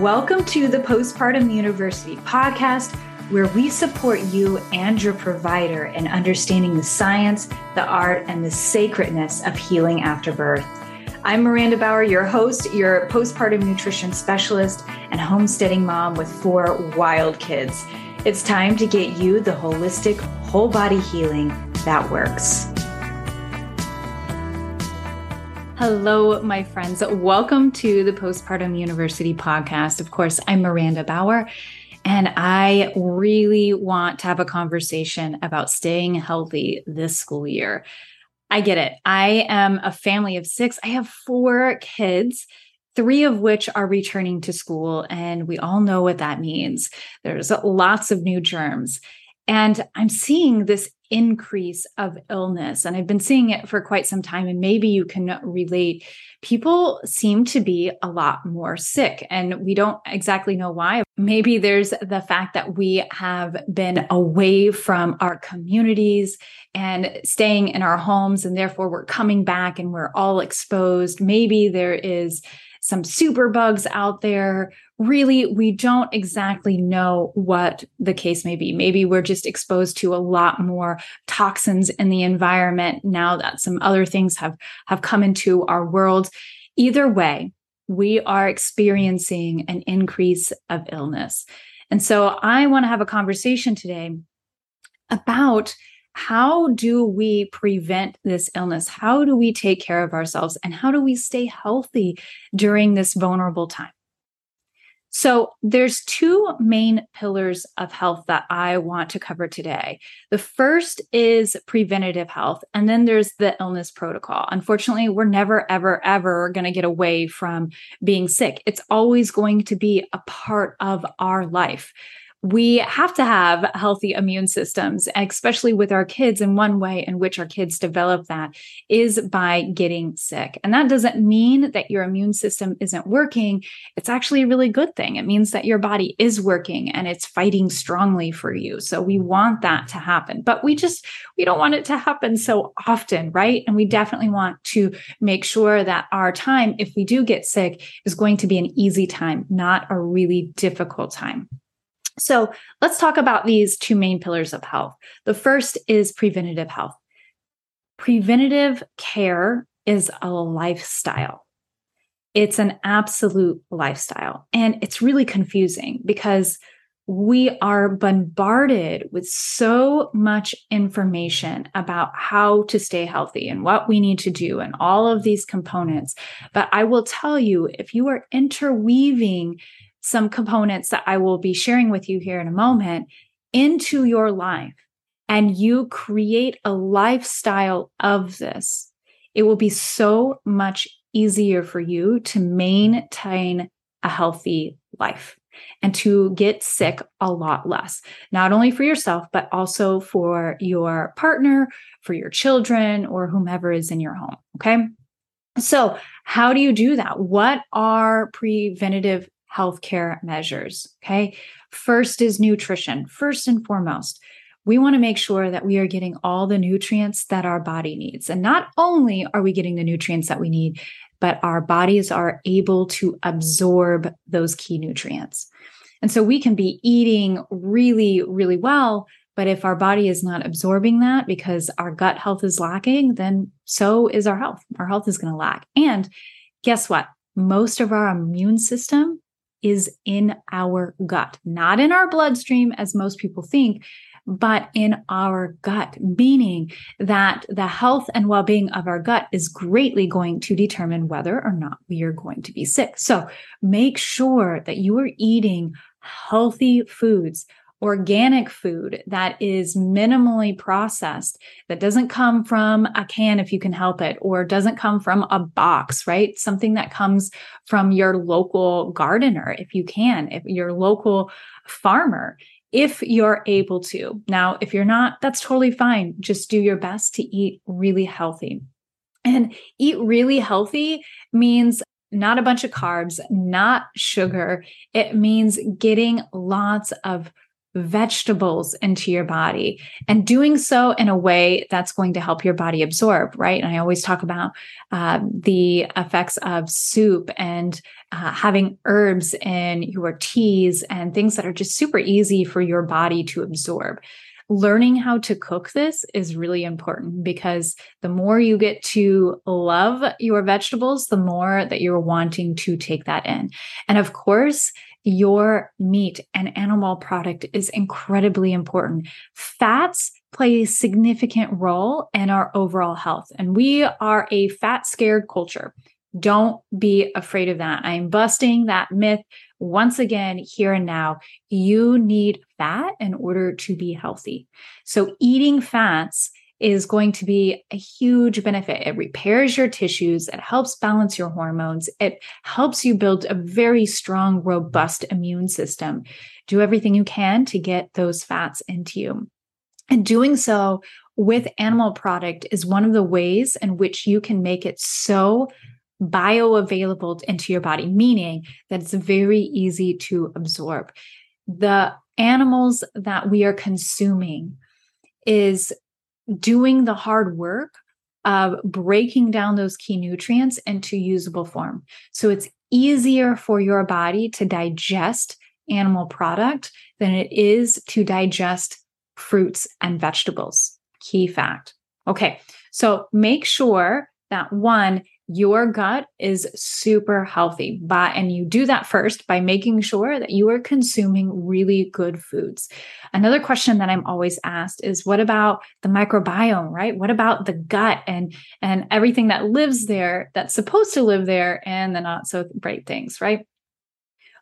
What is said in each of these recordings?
Welcome to the Postpartum University podcast, where we support you and your provider in understanding the science, the art, and the sacredness of healing after birth. I'm Miranda Bauer, your host, your postpartum nutrition specialist, and homesteading mom with four wild kids. It's time to get you the holistic, whole body healing that works. Hello, my friends. Welcome to the Postpartum University podcast. Of course, I'm Miranda Bauer, and I really want to have a conversation about staying healthy this school year. I get it. I am a family of six, I have four kids. Three of which are returning to school, and we all know what that means. There's lots of new germs. And I'm seeing this increase of illness. And I've been seeing it for quite some time. And maybe you can relate. People seem to be a lot more sick, and we don't exactly know why. Maybe there's the fact that we have been away from our communities and staying in our homes, and therefore we're coming back and we're all exposed. Maybe there is some super bugs out there. Really, we don't exactly know what the case may be. Maybe we're just exposed to a lot more toxins in the environment now that some other things have, have come into our world. Either way, we are experiencing an increase of illness. And so I want to have a conversation today about how do we prevent this illness? How do we take care of ourselves? And how do we stay healthy during this vulnerable time? So, there's two main pillars of health that I want to cover today. The first is preventative health, and then there's the illness protocol. Unfortunately, we're never, ever, ever going to get away from being sick. It's always going to be a part of our life we have to have healthy immune systems, especially with our kids. And one way in which our kids develop that is by getting sick. And that doesn't mean that your immune system isn't working. It's actually a really good thing. It means that your body is working and it's fighting strongly for you. So we want that to happen, but we just, we don't want it to happen so often, right? And we definitely want to make sure that our time, if we do get sick, is going to be an easy time, not a really difficult time. So let's talk about these two main pillars of health. The first is preventative health. Preventative care is a lifestyle. It's an absolute lifestyle. And it's really confusing because we are bombarded with so much information about how to stay healthy and what we need to do and all of these components. But I will tell you, if you are interweaving some components that I will be sharing with you here in a moment into your life and you create a lifestyle of this, it will be so much easier for you to maintain a healthy life and to get sick a lot less, not only for yourself, but also for your partner, for your children, or whomever is in your home. Okay. So, how do you do that? What are preventative healthcare measures. Okay. First is nutrition. First and foremost, we want to make sure that we are getting all the nutrients that our body needs. And not only are we getting the nutrients that we need, but our bodies are able to absorb those key nutrients. And so we can be eating really, really well. But if our body is not absorbing that because our gut health is lacking, then so is our health. Our health is going to lack. And guess what? Most of our immune system is in our gut, not in our bloodstream, as most people think, but in our gut, meaning that the health and well being of our gut is greatly going to determine whether or not we are going to be sick. So make sure that you are eating healthy foods organic food that is minimally processed, that doesn't come from a can if you can help it, or doesn't come from a box, right? Something that comes from your local gardener, if you can, if your local farmer, if you're able to. Now, if you're not, that's totally fine. Just do your best to eat really healthy. And eat really healthy means not a bunch of carbs, not sugar. It means getting lots of vegetables into your body and doing so in a way that's going to help your body absorb, right? And I always talk about uh, the effects of soup and uh, having herbs in your teas and things that are just super easy for your body to absorb. Learning how to cook this is really important because the more you get to love your vegetables, the more that you're wanting to take that in. And of course, your meat and animal product is incredibly important. Fats play a significant role in our overall health, and we are a fat scared culture. Don't be afraid of that. I'm busting that myth once again here and now. You need fat in order to be healthy. So, eating fats is going to be a huge benefit. It repairs your tissues, it helps balance your hormones, it helps you build a very strong, robust immune system. Do everything you can to get those fats into you. And doing so with animal product is one of the ways in which you can make it so bioavailable into your body, meaning that it's very easy to absorb. The animals that we are consuming is doing the hard work of breaking down those key nutrients into usable form. So it's easier for your body to digest animal product than it is to digest fruits and vegetables. Key fact. Okay. So make sure that one, your gut is super healthy. But, and you do that first by making sure that you are consuming really good foods. Another question that I'm always asked is what about the microbiome, right? What about the gut and, and everything that lives there that's supposed to live there and the not so great things, right?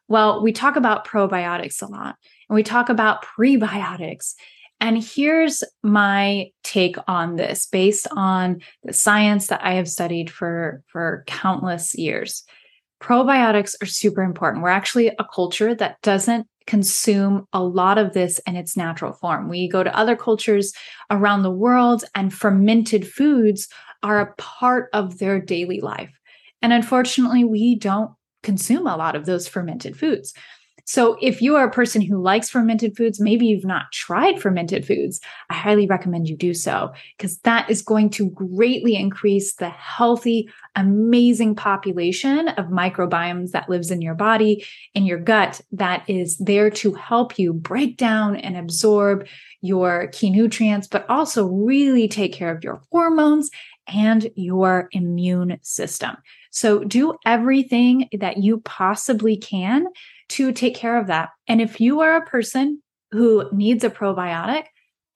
Well, we talk about probiotics a lot and we talk about prebiotics. And here's my take on this based on the science that I have studied for, for countless years. Probiotics are super important. We're actually a culture that doesn't consume a lot of this in its natural form. We go to other cultures around the world, and fermented foods are a part of their daily life. And unfortunately, we don't consume a lot of those fermented foods. So if you are a person who likes fermented foods, maybe you've not tried fermented foods, I highly recommend you do so because that is going to greatly increase the healthy, amazing population of microbiomes that lives in your body, in your gut, that is there to help you break down and absorb your key nutrients, but also really take care of your hormones and your immune system. So do everything that you possibly can to take care of that. And if you are a person who needs a probiotic,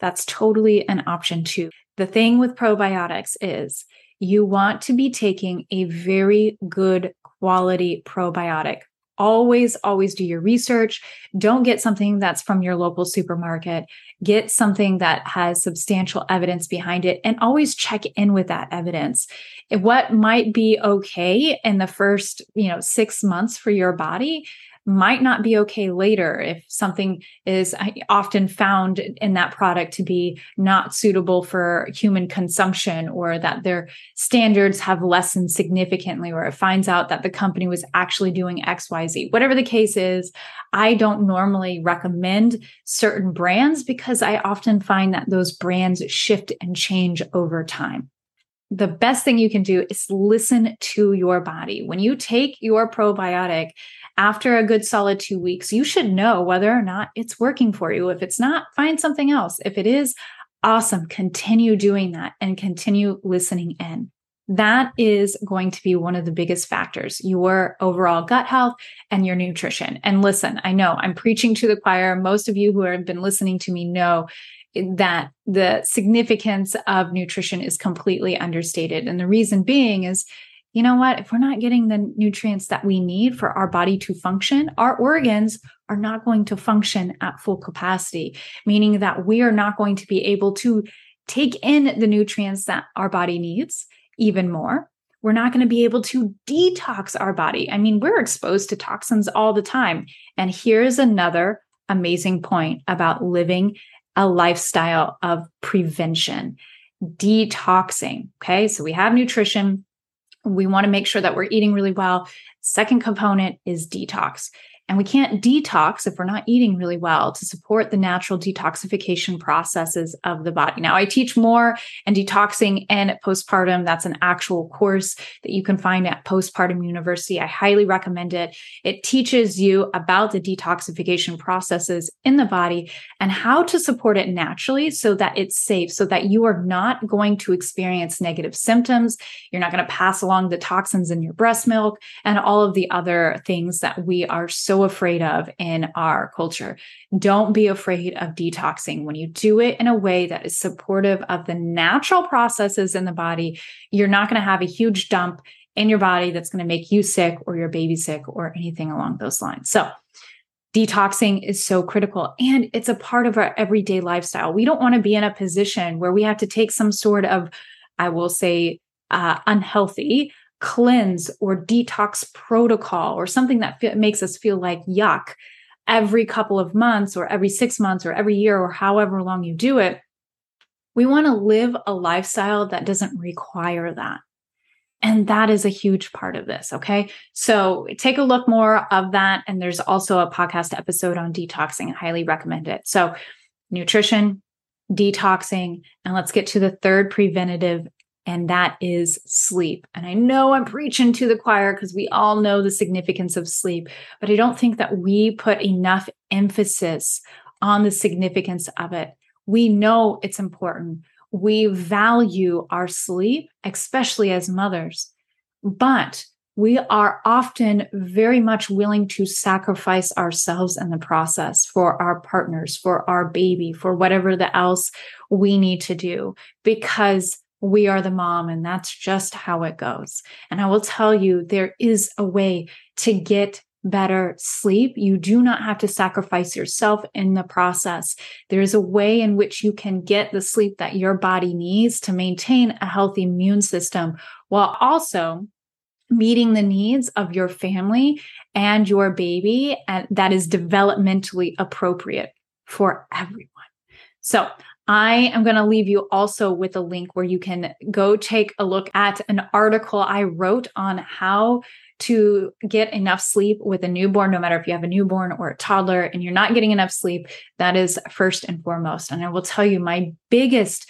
that's totally an option too. The thing with probiotics is you want to be taking a very good quality probiotic. Always, always do your research. Don't get something that's from your local supermarket. Get something that has substantial evidence behind it and always check in with that evidence. What might be okay in the first, you know, six months for your body might not be okay later if something is often found in that product to be not suitable for human consumption or that their standards have lessened significantly or it finds out that the company was actually doing xyz whatever the case is i don't normally recommend certain brands because i often find that those brands shift and change over time the best thing you can do is listen to your body. When you take your probiotic after a good solid two weeks, you should know whether or not it's working for you. If it's not, find something else. If it is, awesome. Continue doing that and continue listening in. That is going to be one of the biggest factors your overall gut health and your nutrition. And listen, I know I'm preaching to the choir. Most of you who have been listening to me know that the significance of nutrition is completely understated. And the reason being is you know what? If we're not getting the nutrients that we need for our body to function, our organs are not going to function at full capacity, meaning that we are not going to be able to take in the nutrients that our body needs even more. We're not going to be able to detox our body. I mean, we're exposed to toxins all the time. And here's another amazing point about living a lifestyle of prevention, detoxing. Okay. So we have nutrition, we want to make sure that we're eating really well. Second component is detox. And we can't detox if we're not eating really well to support the natural detoxification processes of the body. Now, I teach more and detoxing and postpartum. That's an actual course that you can find at Postpartum University. I highly recommend it. It teaches you about the detoxification processes in the body and how to support it naturally so that it's safe, so that you are not going to experience negative symptoms. You're not going to pass along the toxins in your breast milk and all of the other things that we are so afraid of in our culture. Don't be afraid of detoxing. When you do it in a way that is supportive of the natural processes in the body, you're not going to have a huge dump in your body that's going to make you sick or your baby sick or anything along those lines. So, detoxing is so critical and it's a part of our everyday lifestyle. We don't want to be in a position where we have to take some sort of, I will say, uh, unhealthy cleanse or detox protocol or something that makes us feel like yuck every couple of months or every six months or every year or however long you do it. We want to live a lifestyle that doesn't require that. And that is a huge part of this. Okay. So take a look more of that. And there's also a podcast episode on detoxing. I highly recommend it. So nutrition, detoxing, and let's get to the third preventative and that is sleep. And I know I'm preaching to the choir because we all know the significance of sleep, but I don't think that we put enough emphasis on the significance of it. We know it's important. We value our sleep, especially as mothers, but we are often very much willing to sacrifice ourselves in the process for our partners, for our baby, for whatever the else we need to do because we are the mom and that's just how it goes. And I will tell you, there is a way to get better sleep. You do not have to sacrifice yourself in the process. There is a way in which you can get the sleep that your body needs to maintain a healthy immune system while also meeting the needs of your family and your baby and that is developmentally appropriate for everyone. So I am going to leave you also with a link where you can go take a look at an article I wrote on how to get enough sleep with a newborn, no matter if you have a newborn or a toddler and you're not getting enough sleep. That is first and foremost. And I will tell you, my biggest,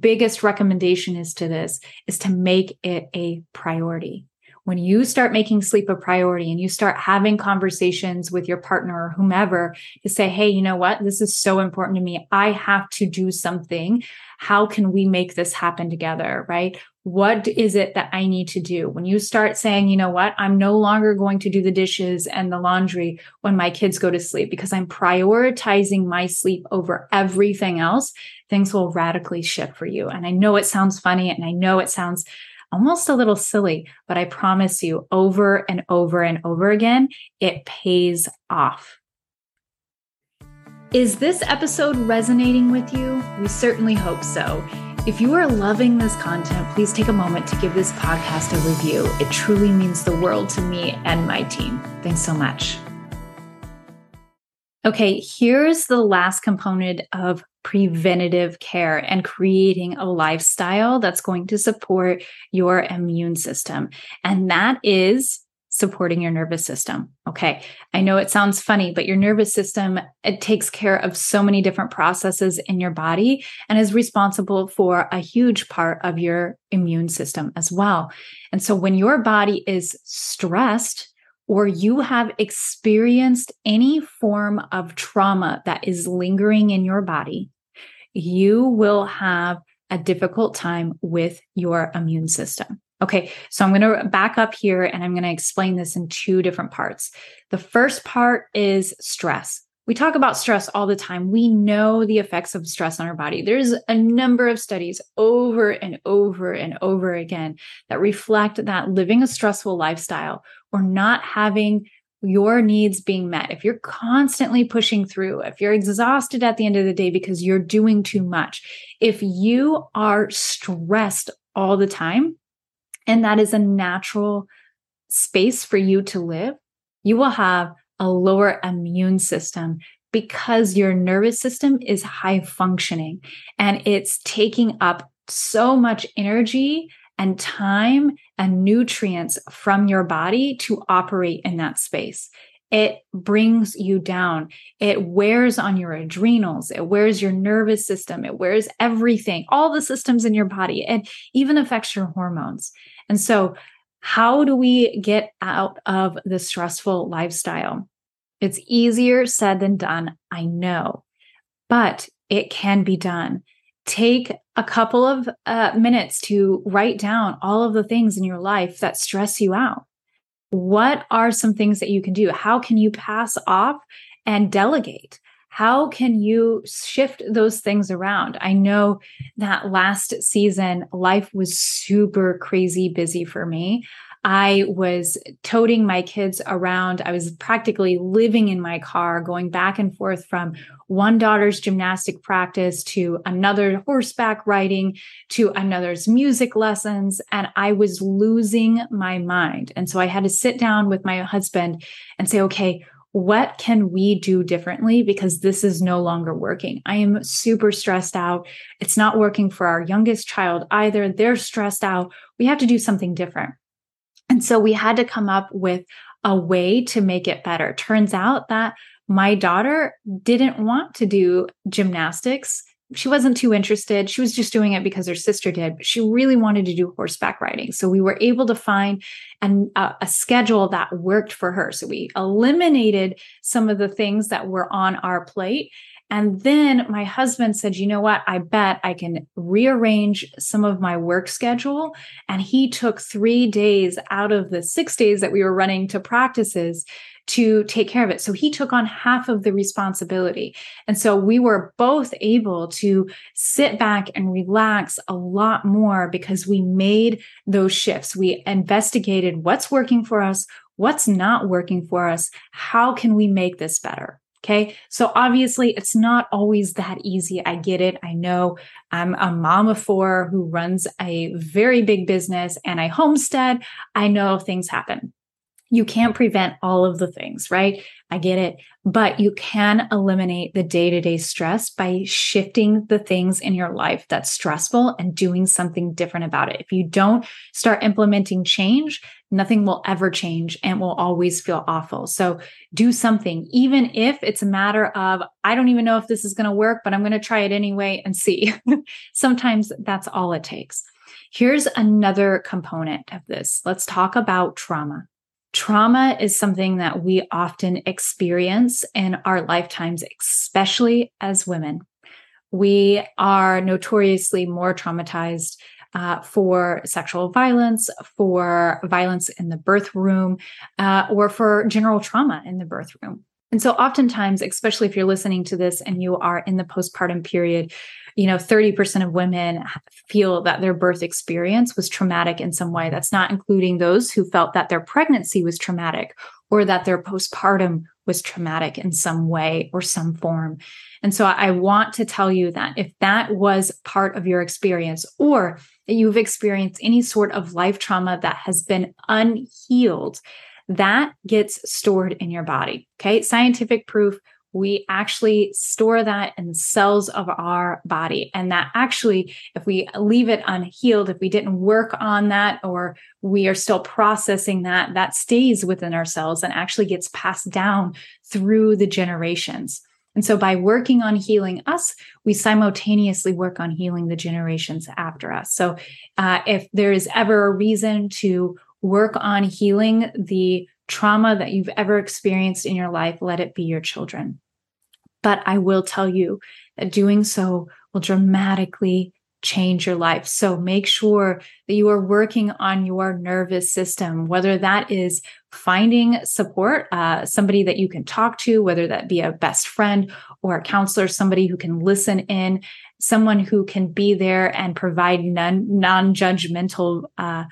biggest recommendation is to this is to make it a priority when you start making sleep a priority and you start having conversations with your partner or whomever to say, Hey, you know what? This is so important to me. I have to do something. How can we make this happen together? Right? What is it that I need to do? When you start saying, you know what? I'm no longer going to do the dishes and the laundry when my kids go to sleep because I'm prioritizing my sleep over everything else, things will radically shift for you. And I know it sounds funny and I know it sounds almost a little silly, but I promise you over and over and over again, it pays off. Is this episode resonating with you? We certainly hope so. If you are loving this content, please take a moment to give this podcast a review. It truly means the world to me and my team. Thanks so much. Okay, here's the last component of preventative care and creating a lifestyle that's going to support your immune system. And that is supporting your nervous system. Okay. I know it sounds funny, but your nervous system, it takes care of so many different processes in your body and is responsible for a huge part of your immune system as well. And so when your body is stressed, or you have experienced any form of trauma that is lingering in your body, you will have a difficult time with your immune system. Okay, so I'm going to back up here and I'm going to explain this in two different parts. The first part is stress. We talk about stress all the time. We know the effects of stress on our body. There's a number of studies over and over and over again that reflect that living a stressful lifestyle or not having your needs being met, if you're constantly pushing through, if you're exhausted at the end of the day because you're doing too much, if you are stressed all the time, and that is a natural space for you to live, you will have a lower immune system because your nervous system is high functioning and it's taking up so much energy and time and nutrients from your body to operate in that space. it brings you down. It wears on your adrenals. It wears your nervous system. It wears everything, all the systems in your body. It even affects your hormones. And so, how do we get out of the stressful lifestyle? It's easier said than done. I know, but it can be done. Take a couple of uh, minutes to write down all of the things in your life that stress you out what are some things that you can do? How can you pass off and delegate? How can you shift those things around? I know that last season, life was super crazy busy for me. I was toting my kids around. I was practically living in my car, going back and forth from one daughter's gymnastic practice to another horseback riding to another's music lessons. And I was losing my mind. And so I had to sit down with my husband and say, okay, what can we do differently? Because this is no longer working. I am super stressed out. It's not working for our youngest child either. They're stressed out. We have to do something different. And so we had to come up with a way to make it better. Turns out that my daughter didn't want to do gymnastics. She wasn't too interested. She was just doing it because her sister did. But she really wanted to do horseback riding. So we were able to find an, a, a schedule that worked for her. So we eliminated some of the things that were on our plate and then my husband said, you know what? I bet I can rearrange some of my work schedule. And he took three days out of the six days that we were running to practices to take care of it. So he took on half of the responsibility. And so we were both able to sit back and relax a lot more because we made those shifts. We investigated what's working for us, what's not working for us. How can we make this better? Okay. So obviously it's not always that easy. I get it. I know I'm a mom of four who runs a very big business and I homestead. I know things happen. You can't prevent all of the things, right? I get it. But you can eliminate the day to day stress by shifting the things in your life that's stressful and doing something different about it. If you don't start implementing change, nothing will ever change and will always feel awful. So do something, even if it's a matter of, I don't even know if this is going to work, but I'm going to try it anyway and see. Sometimes that's all it takes. Here's another component of this. Let's talk about trauma. Trauma is something that we often experience in our lifetimes, especially as women. We are notoriously more traumatized uh, for sexual violence, for violence in the birth room, uh, or for general trauma in the birth room. And so, oftentimes, especially if you're listening to this and you are in the postpartum period, you know, 30% of women feel that their birth experience was traumatic in some way. That's not including those who felt that their pregnancy was traumatic or that their postpartum was traumatic in some way or some form. And so I want to tell you that if that was part of your experience or that you've experienced any sort of life trauma that has been unhealed, that gets stored in your body. Okay. Scientific proof. We actually store that in the cells of our body. And that actually, if we leave it unhealed, if we didn't work on that or we are still processing that, that stays within our cells and actually gets passed down through the generations. And so by working on healing us, we simultaneously work on healing the generations after us. So uh, if there is ever a reason to work on healing the trauma that you've ever experienced in your life, let it be your children. But I will tell you that doing so will dramatically change your life. So make sure that you are working on your nervous system, whether that is finding support, uh, somebody that you can talk to, whether that be a best friend or a counselor, somebody who can listen in, someone who can be there and provide non judgmental uh,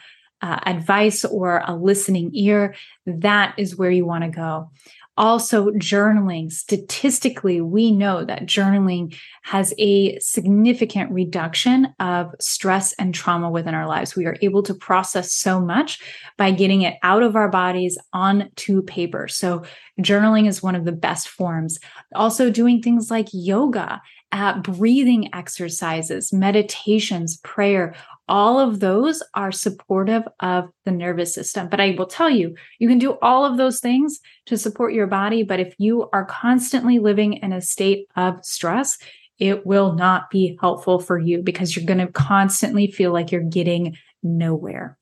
uh, advice or a listening ear, that is where you want to go. Also, journaling. Statistically, we know that journaling has a significant reduction of stress and trauma within our lives. We are able to process so much by getting it out of our bodies onto paper. So, journaling is one of the best forms. Also, doing things like yoga, uh, breathing exercises, meditations, prayer, All of those are supportive of the nervous system. But I will tell you, you can do all of those things to support your body. But if you are constantly living in a state of stress, it will not be helpful for you because you're going to constantly feel like you're getting nowhere.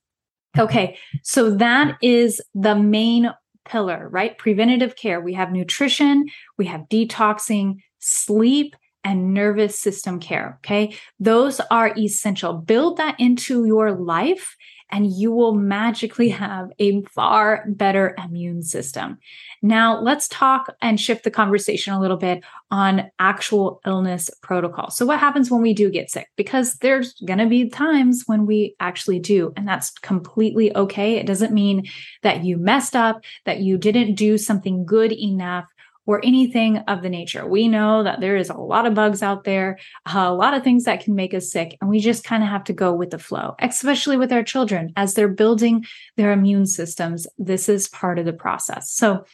Okay, so that is the main pillar, right? Preventative care. We have nutrition, we have detoxing, sleep, and nervous system care. Okay. Those are essential. Build that into your life and you will magically have a far better immune system. Now, let's talk and shift the conversation a little bit on actual illness protocol. So, what happens when we do get sick? Because there's going to be times when we actually do, and that's completely okay. It doesn't mean that you messed up, that you didn't do something good enough or anything of the nature. We know that there is a lot of bugs out there, a lot of things that can make us sick, and we just kind of have to go with the flow, especially with our children as they're building their immune systems. This is part of the process. So,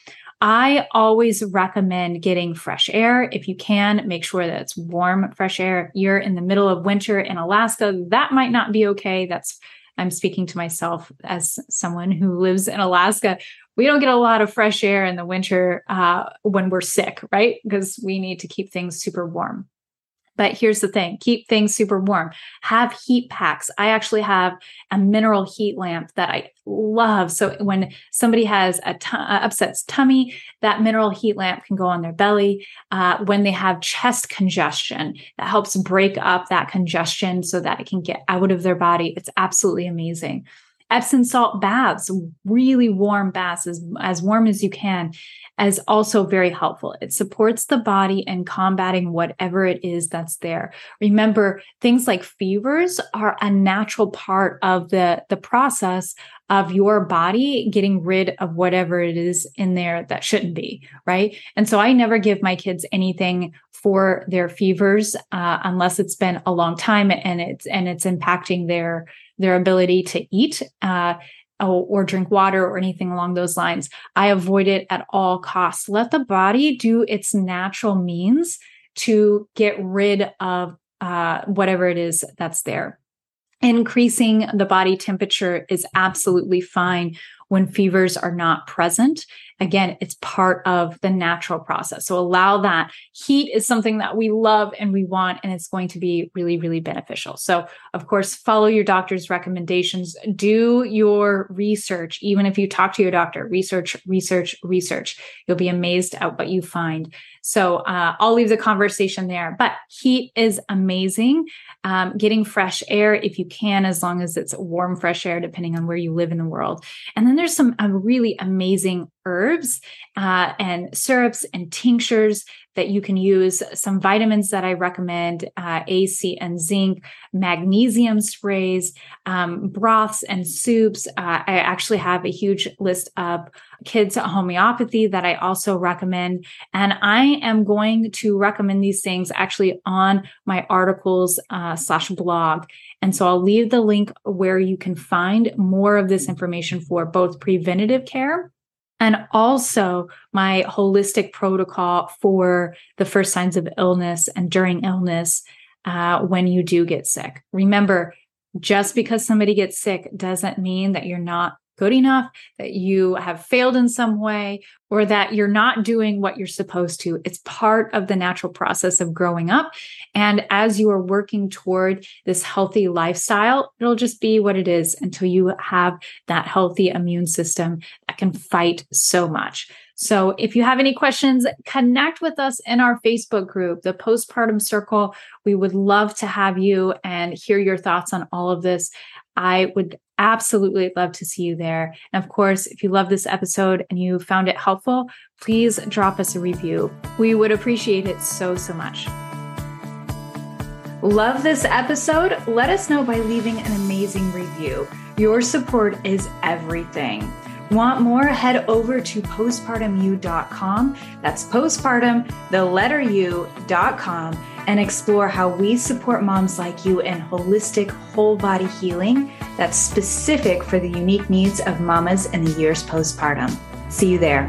I always recommend getting fresh air. If you can, make sure that it's warm, fresh air. If You're in the middle of winter in Alaska. That might not be okay. That's I'm speaking to myself as someone who lives in Alaska we don't get a lot of fresh air in the winter uh, when we're sick, right? Because we need to keep things super warm. But here's the thing keep things super warm. Have heat packs. I actually have a mineral heat lamp that I love. So when somebody has a t- uh, upsets tummy, that mineral heat lamp can go on their belly. Uh, when they have chest congestion, that helps break up that congestion so that it can get out of their body. It's absolutely amazing. Epsom salt baths, really warm baths, as, as warm as you can, is also very helpful. It supports the body in combating whatever it is that's there. Remember, things like fevers are a natural part of the, the process of your body getting rid of whatever it is in there that shouldn't be, right? And so I never give my kids anything for their fevers uh, unless it's been a long time and it's and it's impacting their their ability to eat uh, or, drink water or anything along those lines. I avoid it at all costs. Let the body do its natural means to get rid of uh, whatever it is that's there. Increasing the body temperature is absolutely fine when fevers are not present. Again, it's part of the natural process. So allow that. Heat is something that we love and we want, and it's going to be really, really beneficial. So, of course, follow your doctor's recommendations. Do your research. Even if you talk to your doctor, research, research, research. You'll be amazed at what you find. So uh, I'll leave the conversation there. But heat is amazing. Um, getting fresh air if you can, as long as it's warm, fresh air, depending on where you live in the world. And then there's some uh, really amazing herbs uh, and syrups and tinctures that you can use. Some vitamins that I recommend uh, A, C, and zinc, magnesium sprays, um, broths and soups. Uh, I actually have a huge list of kids homeopathy that I also recommend. And I am going to recommend these things actually on my articles uh, slash blog. And so I'll leave the link where you can find more of this information for both preventative care and also my holistic protocol for the first signs of illness and during illness uh, when you do get sick. Remember, just because somebody gets sick doesn't mean that you're not good enough, that you have failed in some way, or that you're not doing what you're supposed to. It's part of the natural process of growing up. And as you are working toward this healthy lifestyle, it'll just be what it is until you have that healthy immune system can fight so much. So if you have any questions, connect with us in our Facebook group, the Postpartum Circle. We would love to have you and hear your thoughts on all of this. I would absolutely love to see you there. And of course, if you love this episode and you found it helpful, please drop us a review. We would appreciate it so, so much. Love this episode? Let us know by leaving an amazing review. Your support is everything. Want more? Head over to postpartumu.com. That's postpartum, the letter u.com, and explore how we support moms like you in holistic whole body healing that's specific for the unique needs of mamas in the years postpartum. See you there.